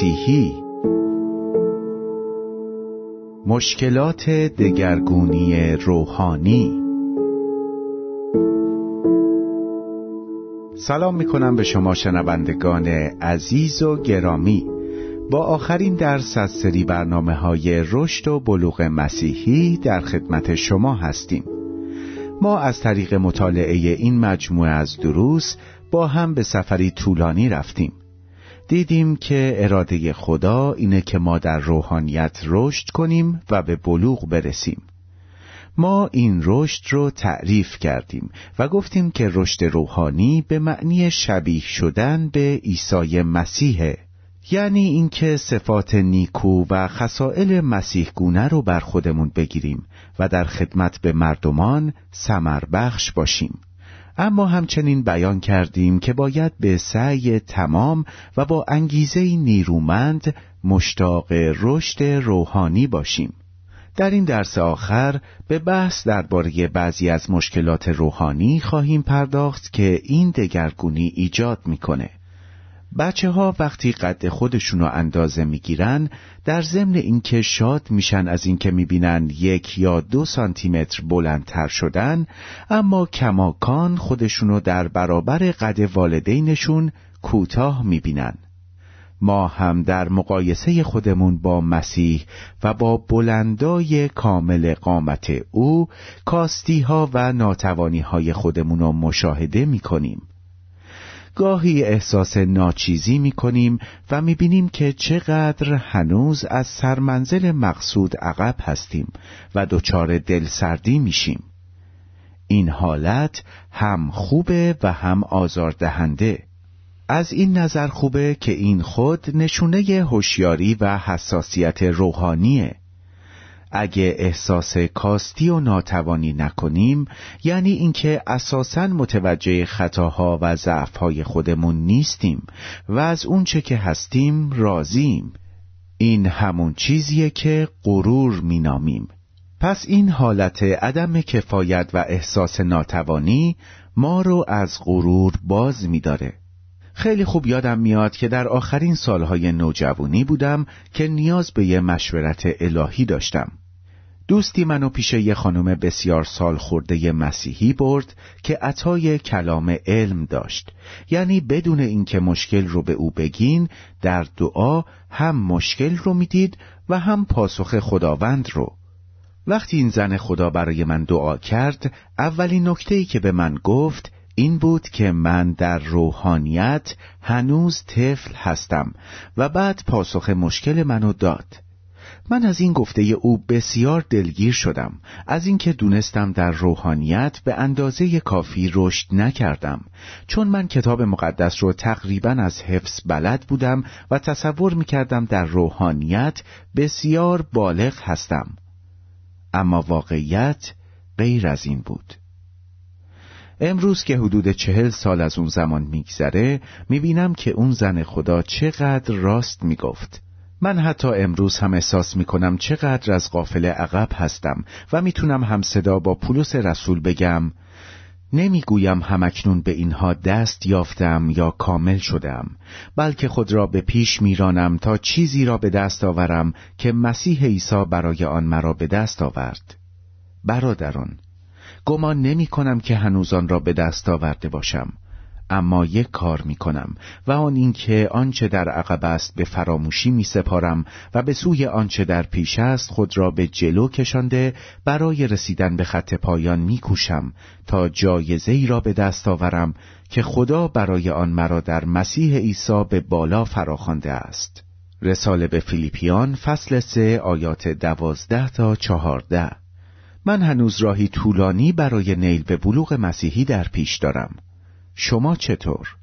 مسیحی. مشکلات دگرگونی روحانی. سلام می کنم به شما شنوندگان عزیز و گرامی. با آخرین درس از سری برنامه های رشد و بلوغ مسیحی در خدمت شما هستیم. ما از طریق مطالعه این مجموعه از دروس با هم به سفری طولانی رفتیم. دیدیم که اراده خدا اینه که ما در روحانیت رشد کنیم و به بلوغ برسیم. ما این رشد رو تعریف کردیم و گفتیم که رشد روحانی به معنی شبیه شدن به عیسی مسیحه یعنی اینکه صفات نیکو و خصائل مسیح گونه رو بر خودمون بگیریم و در خدمت به مردمان سمر بخش باشیم. اما همچنین بیان کردیم که باید به سعی تمام و با انگیزه نیرومند مشتاق رشد روحانی باشیم. در این درس آخر به بحث درباره بعضی از مشکلات روحانی خواهیم پرداخت که این دگرگونی ایجاد می‌کنه. بچه ها وقتی قد خودشونو اندازه می‌گیرن در ضمن اینکه شاد میشن از اینکه می‌بینن یک یا دو سانتیمتر بلندتر شدن اما کماکان خودشونو در برابر قد والدینشون کوتاه می‌بینن. ما هم در مقایسه خودمون با مسیح و با بلندای کامل قامت او کاستی ها و ناتوانی های خودمون رو مشاهده می‌کنیم. گاهی احساس ناچیزی می کنیم و می بینیم که چقدر هنوز از سرمنزل مقصود عقب هستیم و دچار دلسردی میشیم. این حالت هم خوبه و هم آزاردهنده. از این نظر خوبه که این خود نشونه هوشیاری و حساسیت روحانیه اگه احساس کاستی و ناتوانی نکنیم یعنی اینکه اساسا متوجه خطاها و ضعفهای خودمون نیستیم و از اونچه که هستیم راضیم. این همون چیزیه که غرور مینامیم. پس این حالت عدم کفایت و احساس ناتوانی ما رو از غرور باز میداره. خیلی خوب یادم میاد که در آخرین سالهای نوجوانی بودم که نیاز به یه مشورت الهی داشتم. دوستی منو پیش یه خانم بسیار سال خورده مسیحی برد که عطای کلام علم داشت. یعنی بدون اینکه مشکل رو به او بگین در دعا هم مشکل رو می‌دید و هم پاسخ خداوند رو. وقتی این زن خدا برای من دعا کرد اولین نکته‌ای که به من گفت این بود که من در روحانیت هنوز طفل هستم و بعد پاسخ مشکل منو داد. من از این گفته او بسیار دلگیر شدم. از اینکه دونستم در روحانیت به اندازه کافی رشد نکردم. چون من کتاب مقدس رو تقریبا از حفظ بلد بودم و تصور می‌کردم در روحانیت بسیار بالغ هستم. اما واقعیت غیر از این بود. امروز که حدود چهل سال از اون زمان میگذره می‌بینم که اون زن خدا چقدر راست می‌گفت. من حتی امروز هم احساس می کنم چقدر از قافل عقب هستم و می‌تونم هم صدا با پولس رسول بگم نمی‌گویم همکنون به اینها دست یافتم یا کامل شدم بلکه خود را به پیش میرانم تا چیزی را به دست آورم که مسیح عیسی برای آن مرا به دست آورد. برادران گمان نمی کنم که هنوزان را به دست آورده باشم. اما یک کار می کنم و آن اینکه آنچه در عقب است به فراموشی می سپارم و به سوی آنچه در پیش است خود را به جلو کشانده برای رسیدن به خط پایان می کوشم تا جایزه ای را به دست آورم که خدا برای آن مرا در مسیح عیسی به بالا فراخوانده است. رساله به فیلیپیان فصل سه آیات دوازده تا چهارده. من هنوز راهی طولانی برای نیل به بلوغ مسیحی در پیش دارم. شما چطور؟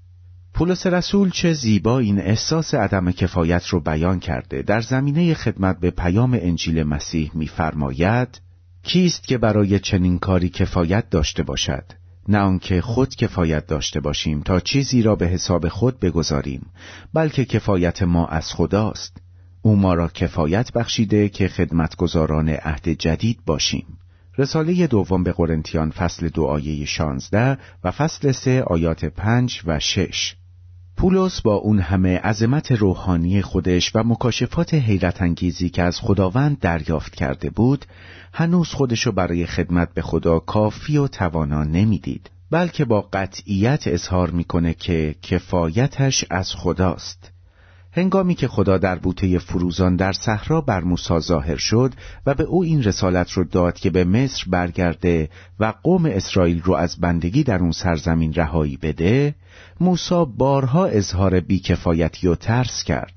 پولس رسول چه زیبا این احساس عدم کفایت رو بیان کرده. در زمینه خدمت به پیام انجیل مسیح می‌فرماید کیست که برای چنین کاری کفایت داشته باشد؟ نه آنکه خود کفایت داشته باشیم تا چیزی را به حساب خود بگذاریم بلکه کفایت ما از خداست. او ما را کفایت بخشیده که خدمتگزاران عهد جدید باشیم. رساله دوم به قرنتیان فصل دو آیه شانزده و فصل سه آیات پنج و شش. پولس با اون همه عظمت روحانی خودش و مکاشفات حیرت انگیزی که از خداوند دریافت کرده بود هنوز خودشو برای خدمت به خدا کافی و توانا نمی‌دید بلکه با قطعیت اظهار می‌کنه که کفایتش از خداست. هنگامی که خدا در بوته فروزان در صحرا بر موسی ظاهر شد و به او این رسالت رو داد که به مصر برگرده و قوم اسرائیل رو از بندگی در اون سرزمین رهایی بده موسی بارها اظهار بیکفایتی و ترس کرد.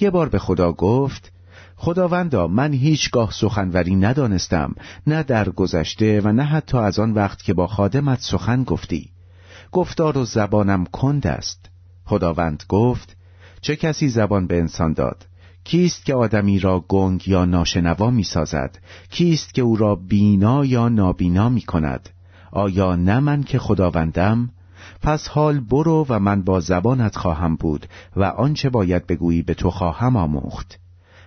یه بار به خدا گفت خداوندا من هیچگاه سخنوری ندانستم نه در گذشته و نه حتی از آن وقت که با خادمت سخن گفتی. گفتار و زبانم کند است. خداوند گفت چه کسی زبان به انسان داد؟ کیست که آدمی را گنگ یا ناشنوا می سازد کیست که او را بینا یا نابینا می کند آیا نه من که خداوندم؟ پس حال برو و من با زبانت خواهم بود و آنچه باید بگویی به تو خواهم آموخت.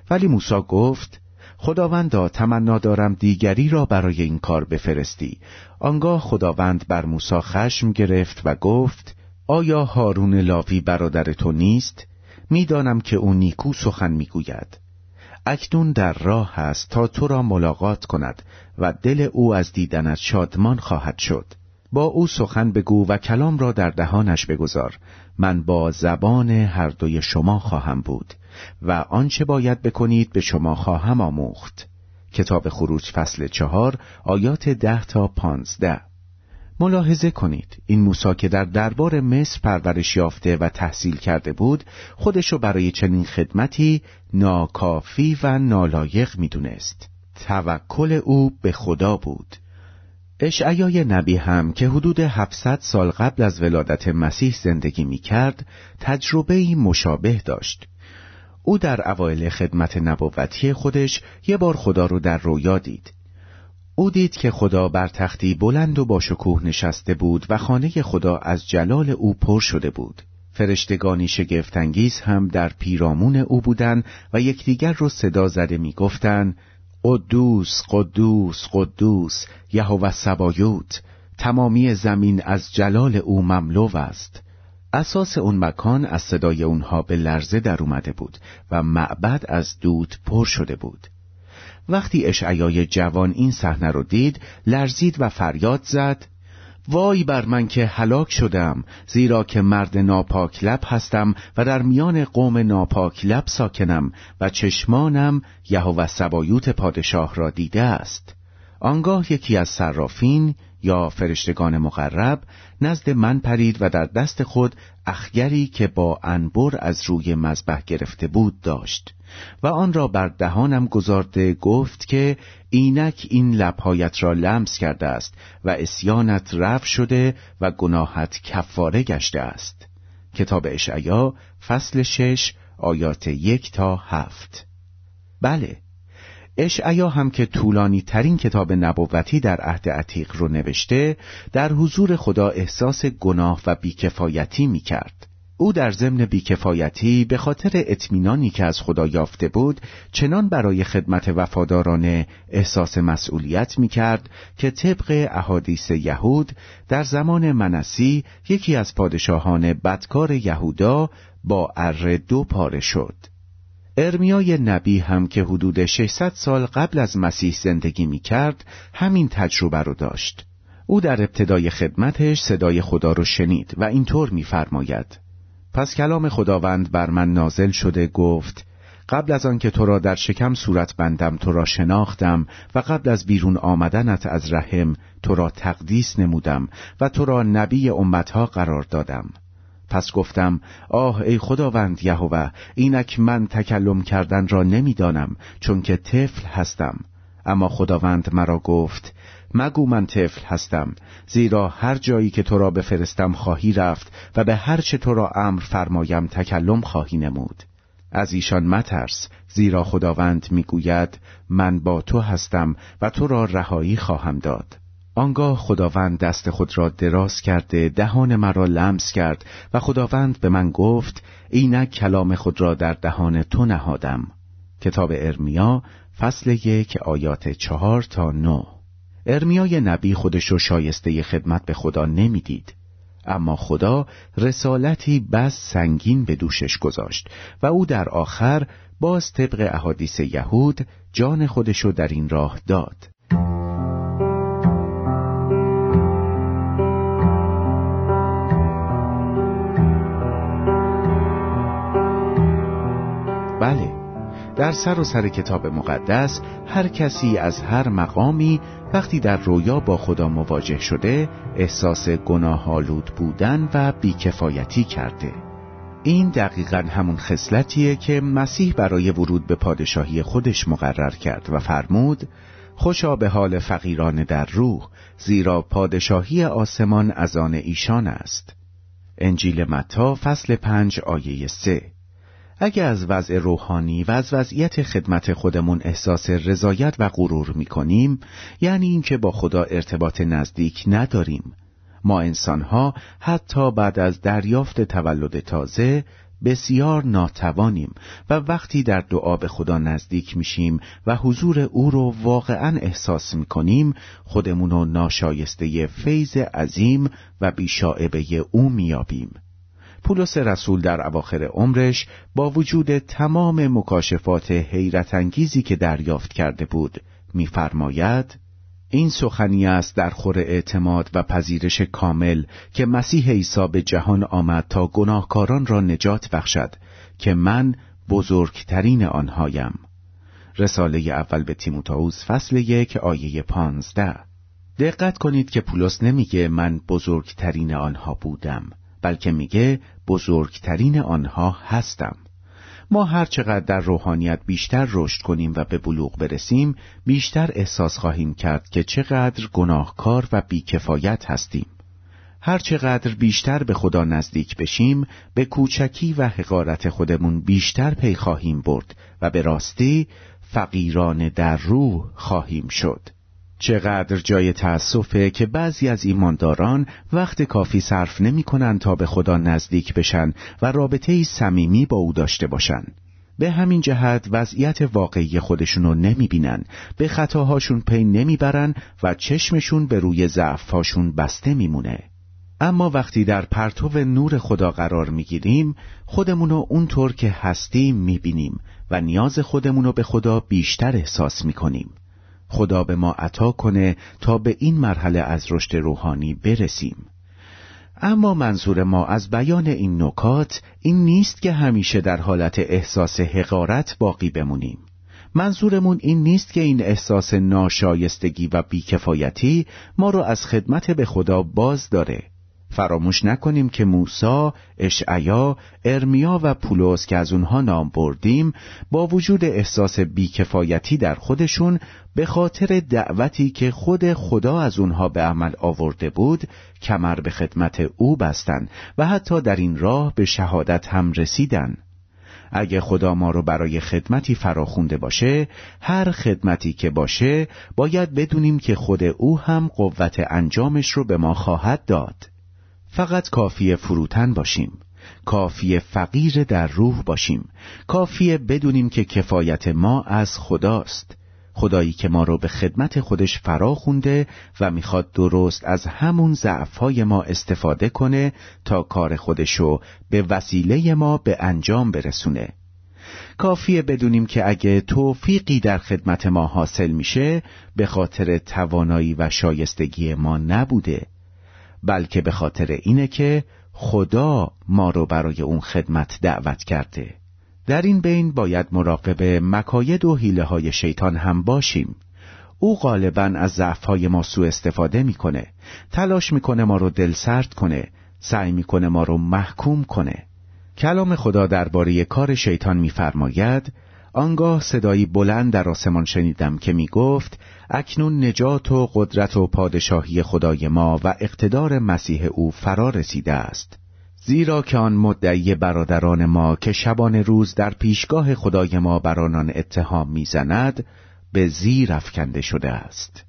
ولی موسی گفت خداوندا تمنا دارم دیگری را برای این کار بفرستی. آنگاه خداوند بر موسی خشم گرفت و گفت آیا هارون لاوی برادر تو نیست؟ می‌دانم که او نیکو سخن می‌گوید. اکنون در راه است تا تو را ملاقات کند و دل او از دیدنت شادمان خواهد شد. با او سخن بگو و کلام را در دهانش بگذار. من با زبان هر دوی شما خواهم بود و آنچه باید بکنید به شما خواهم آموخت. کتاب خروج فصل چهار آیات ده تا پانزده. ملاحظه کنید. این موسا که در دربار مصر پرورش یافته و تحصیل کرده بود خودشو برای چنین خدمتی ناکافی و نالایق می‌دونست. توکل او به خدا بود. اشعیای نبی هم که حدود 700 سال قبل از ولادت مسیح زندگی می کرد تجربه مشابه داشت. او در اوایل خدمت نبوتی خودش یه بار خدا رو در رویا دید. او دید که خدا بر تختی بلند و با شکوه نشسته بود و خانه خدا از جلال او پر شده بود. فرشتگانی شگفتانگیز هم در پیرامون او بودند و یکدیگر رو صدا زده می‌گفتند قدوس قدوس قدوس یهوه سبایوت تمامی زمین از جلال او مملو است. اساس اون مکان از صدای اونها به لرزه در اومده بود و معبد از دود پر شده بود. وقتی اشعیای جوان این صحنه رو دید لرزید و فریاد زد وای بر من که هلاک شدم زیرا که مرد ناپاک لب هستم و در میان قوم ناپاک لب ساکنم و چشمانم یهوه سبایوت پادشاه را دیده است. آنگاه یکی از صرافین یا فرشتگان مقرب نزد من پرید و در دست خود اخگری که با انبر از روی مذبح گرفته بود داشت. و آن را بر دهانم گذارده گفت که اینک این لبهایت را لمس کرده است و اسیانت رف شده و گناهت کفاره گشته است. کتاب اشعیا فصل شش آیات یک تا هفت. بله اشعیا هم که طولانی ترین کتاب نبوتی در عهد عتیق رو نوشته در حضور خدا احساس گناه و بیکفایتی می کرد. او در ضمن بیکفایتی به خاطر اطمینانی که از خدا یافته بود چنان برای خدمت وفادارانه احساس مسئولیت می کرد که طبق احادیث یهود در زمان منسی یکی از پادشاهان بدکار یهودا با اره دو پاره شد ارمیای نبی هم که حدود 600 سال قبل از مسیح زندگی می کرد همین تجربه رو داشت. او در ابتدای خدمتش صدای خدا رو شنید و اینطور می‌فرماید. پس کلام خداوند بر من نازل شده گفت قبل از آنکه تو را در شکم صورت بندم تو را شناختم و قبل از بیرون آمدنت از رحم تو را تقدیس نمودم و تو را نبی امتها قرار دادم. پس گفتم آه ای خداوند یهوه اینک من تکلم کردن را نمی‌دانم چون که طفل هستم. اما خداوند مرا گفت مگو من طفل هستم زیرا هر جایی که تو را بفرستم خواهی رفت و به هر چه تو را امر فرمایم تکلم خواهی نمود. از ایشان مترس زیرا خداوند می‌گوید من با تو هستم و تو را رهایی خواهم داد. آنگاه خداوند دست خود را دراز کرده دهان مرا لمس کرد و خداوند به من گفت اینک کلام خود را در دهان تو نهادم. کتاب ارمیا فصل یک آیات چهار تا نو. ارمیای نبی خودش را شایسته خدمت به خدا نمی‌دید. اما خدا رسالتی بس سنگین به دوشش گذاشت و او در آخر باز طبق احادیث یهود جان خودشو در این راه داد. در سر و سر کتاب مقدس هر کسی از هر مقامی وقتی در رویا با خدا مواجه شده احساس گناه آلود بودن و بیکفایتی کرده. این دقیقا همون خصلتیه که مسیح برای ورود به پادشاهی خودش مقرر کرد و فرمود خوشا به حال فقیران در روح زیرا پادشاهی آسمان از آن ایشان است. انجیل متا فصل پنج آیه سه. اگه از وضع روحانی و از وضعیت خدمت خودمون احساس رضایت و غرور می‌کنیم یعنی اینکه با خدا ارتباط نزدیک نداریم. ما انسانها حتی بعد از دریافت تولد تازه بسیار ناتوانیم و وقتی در دعا به خدا نزدیک میشیم و حضور او رو واقعا احساس می‌کنیم خودمونو ناشایسته فیض عظیم و بیشاعبه او میابیم پولس رسول در اواخر عمرش با وجود تمام مکاشفات حیرت انگیزی که دریافت کرده بود میفرماید این سخنی است در خور اعتماد و پذیرش کامل که مسیح عیسی به جهان آمد تا گناهکاران را نجات بخشد که من بزرگترین آنهایم. رساله اول به تیموتائوس فصل یک آیه پانزده. دقت کنید که پولس نمیگه من بزرگترین آنها بودم. بلکه میگه بزرگترین آنها هستم. ما هر چقدر در روحانیت بیشتر رشد کنیم و به بلوغ برسیم بیشتر احساس خواهیم کرد که چقدر گناهکار و بیکفایت هستیم. هر چقدر بیشتر به خدا نزدیک بشیم به کوچکی و حقارت خودمون بیشتر پی خواهیم برد و به راستی فقیران در روح خواهیم شد. چقدر جای تأسفه که بعضی از ایمانداران وقت کافی صرف نمی کنن تا به خدا نزدیک بشن و رابطه صمیمی با او داشته باشن. به همین جهت وضعیت واقعی خودشونو نمی بینن، به خطاهاشون پی نمی برن و چشمشون به روی ضعفهاشون بسته میمونه. اما وقتی در پرتو نور خدا قرار می‌گیریم خودمونو اونطور که هستیم می‌بینیم و نیاز خودمونو به خدا بیشتر احساس می‌کنیم. خدا به ما عطا کنه تا به این مرحله از رشد روحانی برسیم. اما منظور ما از بیان این نکات این نیست که همیشه در حالت احساس حقارت باقی بمونیم. منظورمون این نیست که این احساس ناشایستگی و بیکفایتی ما رو از خدمت به خدا باز داره. فراموش نکنیم که موسا، اشعیا، ارمیا و پولس که از اونها نام بردیم با وجود احساس بیکفایتی در خودشون به خاطر دعوتی که خود خدا از اونها به عمل آورده بود کمر به خدمت او بستند و حتی در این راه به شهادت هم رسیدن. اگه خدا ما رو برای خدمتی فراخونده باشه هر خدمتی که باشه باید بدونیم که خود او هم قوت انجامش رو به ما خواهد داد. فقط کافی فروتن باشیم. کافی فقیر در روح باشیم. کافی بدونیم که کفایت ما از خداست. خدایی که ما رو به خدمت خودش فرا خونده و می‌خواد درست از همون ضعفهای ما استفاده کنه تا کار خودشو به وسیله ما به انجام برسونه. کافیه بدونیم که اگه توفیقی در خدمت ما حاصل میشه به خاطر توانایی و شایستگی ما نبوده. بلکه به خاطر اینه که خدا ما رو برای اون خدمت دعوت کرده. در این بین باید مراقب مکاید و حیله های شیطان هم باشیم. او غالبا از ضعف های ما سوء استفاده می‌کنه تلاش می‌کنه ما رو دل سرد کنه سعی می‌کنه ما رو محکوم کنه. کلام خدا درباره کار شیطان میفرماید آنگاه صدایی بلند در آسمان شنیدم که می گفت اکنون نجات و قدرت و پادشاهی خدای ما و اقتدار مسیح او فرا رسیده است. زیرا که آن مدعی برادران ما که شبان روز در پیشگاه خدای ما بر آنان اتهام می‌زند به زیر افکنده شده است.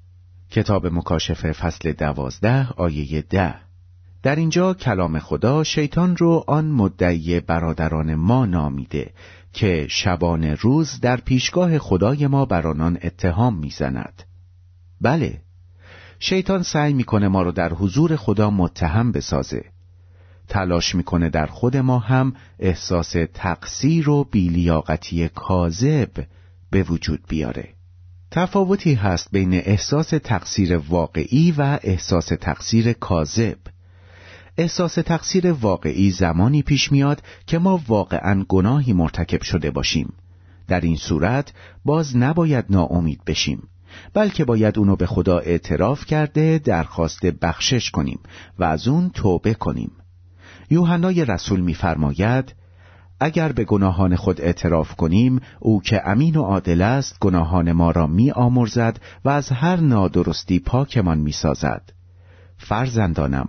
کتاب مکاشفه فصل دوازده آیه ده. در اینجا کلام خدا شیطان رو آن مدعی برادران ما نامیده که شبان روز در پیشگاه خدای ما بر آنان اتهام می‌زند. بله. شیطان سعی می‌کنه ما رو در حضور خدا متهم بسازه. تلاش می‌کنه در خود ما هم احساس تقصیر و بیلیاقتی کاذب به وجود بیاره. تفاوتی هست بین احساس تقصیر واقعی و احساس تقصیر کاذب. احساس تقصیر واقعی زمانی پیش میاد که ما واقعا گناهی مرتکب شده باشیم. در این صورت باز نباید ناامید بشیم. بلکه باید اونو به خدا اعتراف کرده درخواست بخشش کنیم و از اون توبه کنیم. یوحنای رسول میفرماید اگر به گناهان خود اعتراف کنیم او که امین و عادل است گناهان ما را می آمرزد و از هر نادرستی پاکمان می سازد فرزندانم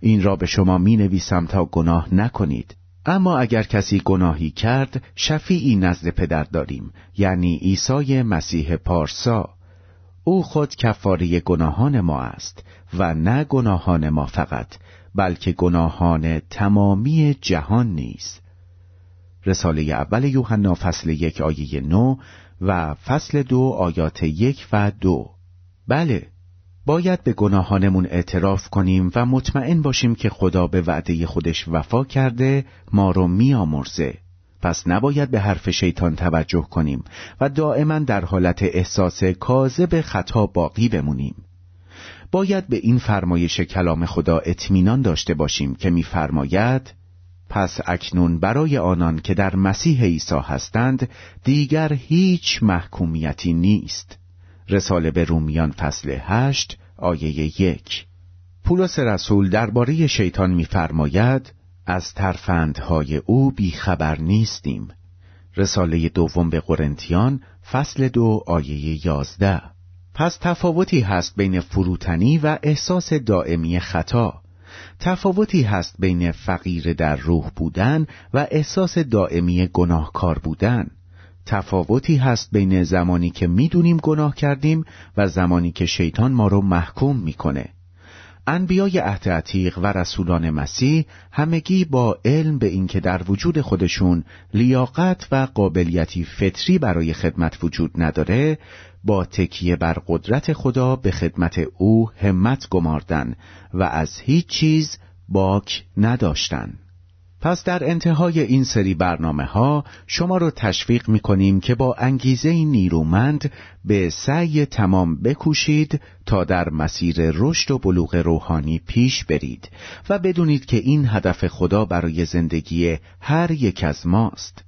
این را به شما می نویسم تا گناه نکنید. اما اگر کسی گناهی کرد شفیعی نزد پدر داریم یعنی عیسی مسیح پارسا. او خود کفاره گناهان ما است و نه گناهان ما فقط بلکه گناهان تمامی جهان نیست رساله اول یوحنا فصل یک آیه نو و فصل دو آیات یک و دو. بله باید به گناهانمون اعتراف کنیم و مطمئن باشیم که خدا به وعده خودش وفا کرده ما رو میامرزه پس نباید به حرف شیطان توجه کنیم و دائما در حالت احساس کاذب خطا باقی بمونیم. باید به این فرمایش کلام خدا اطمینان داشته باشیم که میفرماید پس اکنون برای آنان که در مسیح عیسی هستند دیگر هیچ محکومیتی نیست. رساله به رومیان فصل هشت آیه یک. پولس رسول درباره شیطان میفرماید از ترفندهای او بیخبر نیستیم. رساله دوم به قرنتیان فصل دو آیه یازده. پس تفاوتی هست بین فروتنی و احساس دائمی خطا. تفاوتی هست بین فقیر در روح بودن و احساس دائمی گناهکار بودن. تفاوتی هست بین زمانی که می‌دونیم گناه کردیم و زمانی که شیطان ما رو محکوم می‌کنه. انبیای عهد عتیق و رسولان مسیح همگی با علم به اینکه در وجود خودشون لیاقت و قابلیتی فطری برای خدمت وجود نداره با تکیه بر قدرت خدا به خدمت او همت گماردن و از هیچ چیز باک نداشتن. پس در انتهای این سری برنامه ها شما رو تشویق می کنیم که با انگیزه نیرومند به سعی تمام بکوشید تا در مسیر رشد و بلوغ روحانی پیش برید و بدونید که این هدف خدا برای زندگی هر یک از ماست.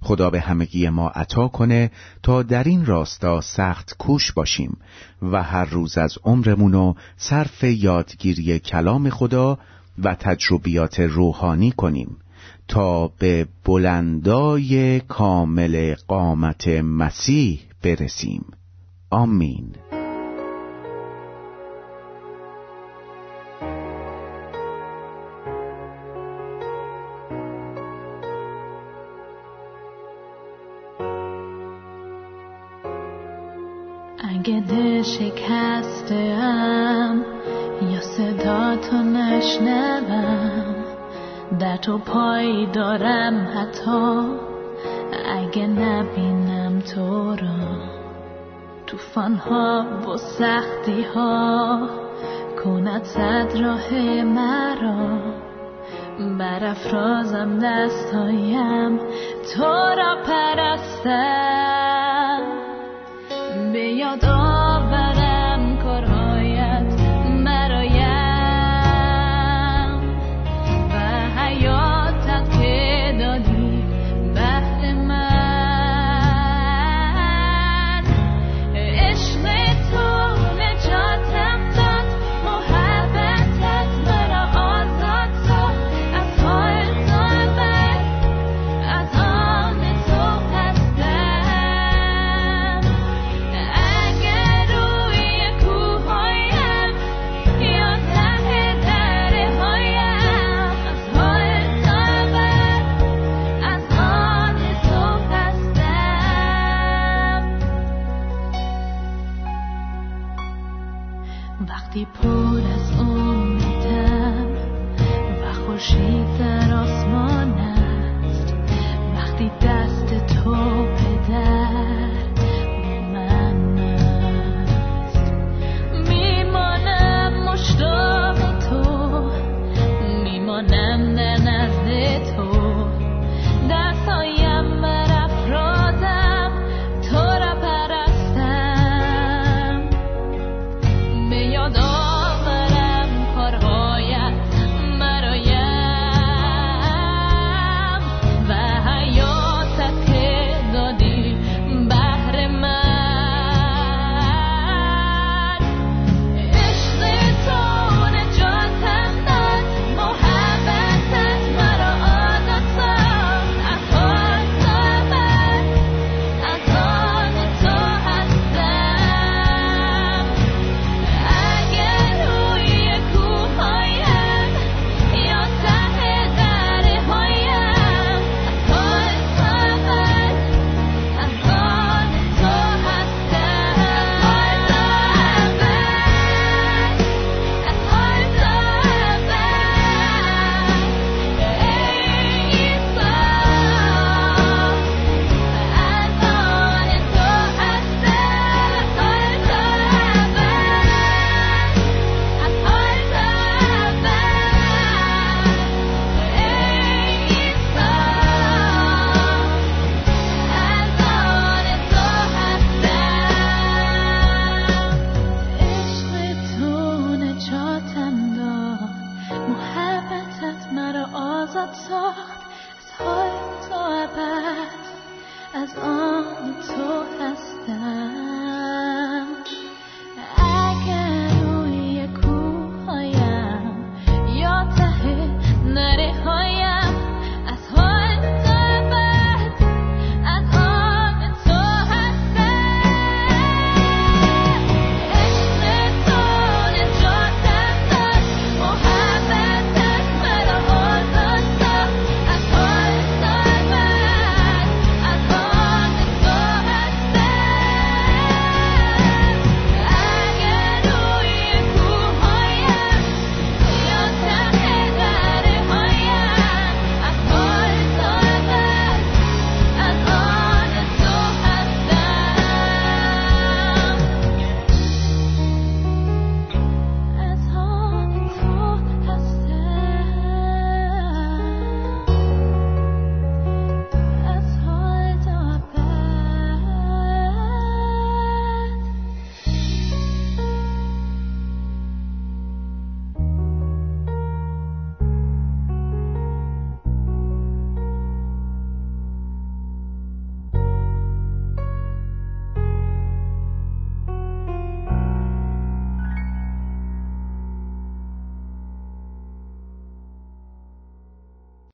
خدا به همگی ما عطا کنه تا در این راستا سخت کوش باشیم و هر روز از عمرمونو صرف یادگیری کلام خدا و تجربیات روحانی کنیم تا به بلندای کامل قامت مسیح برسیم. آمین. told وقتی پر از امیدم و خوشیدم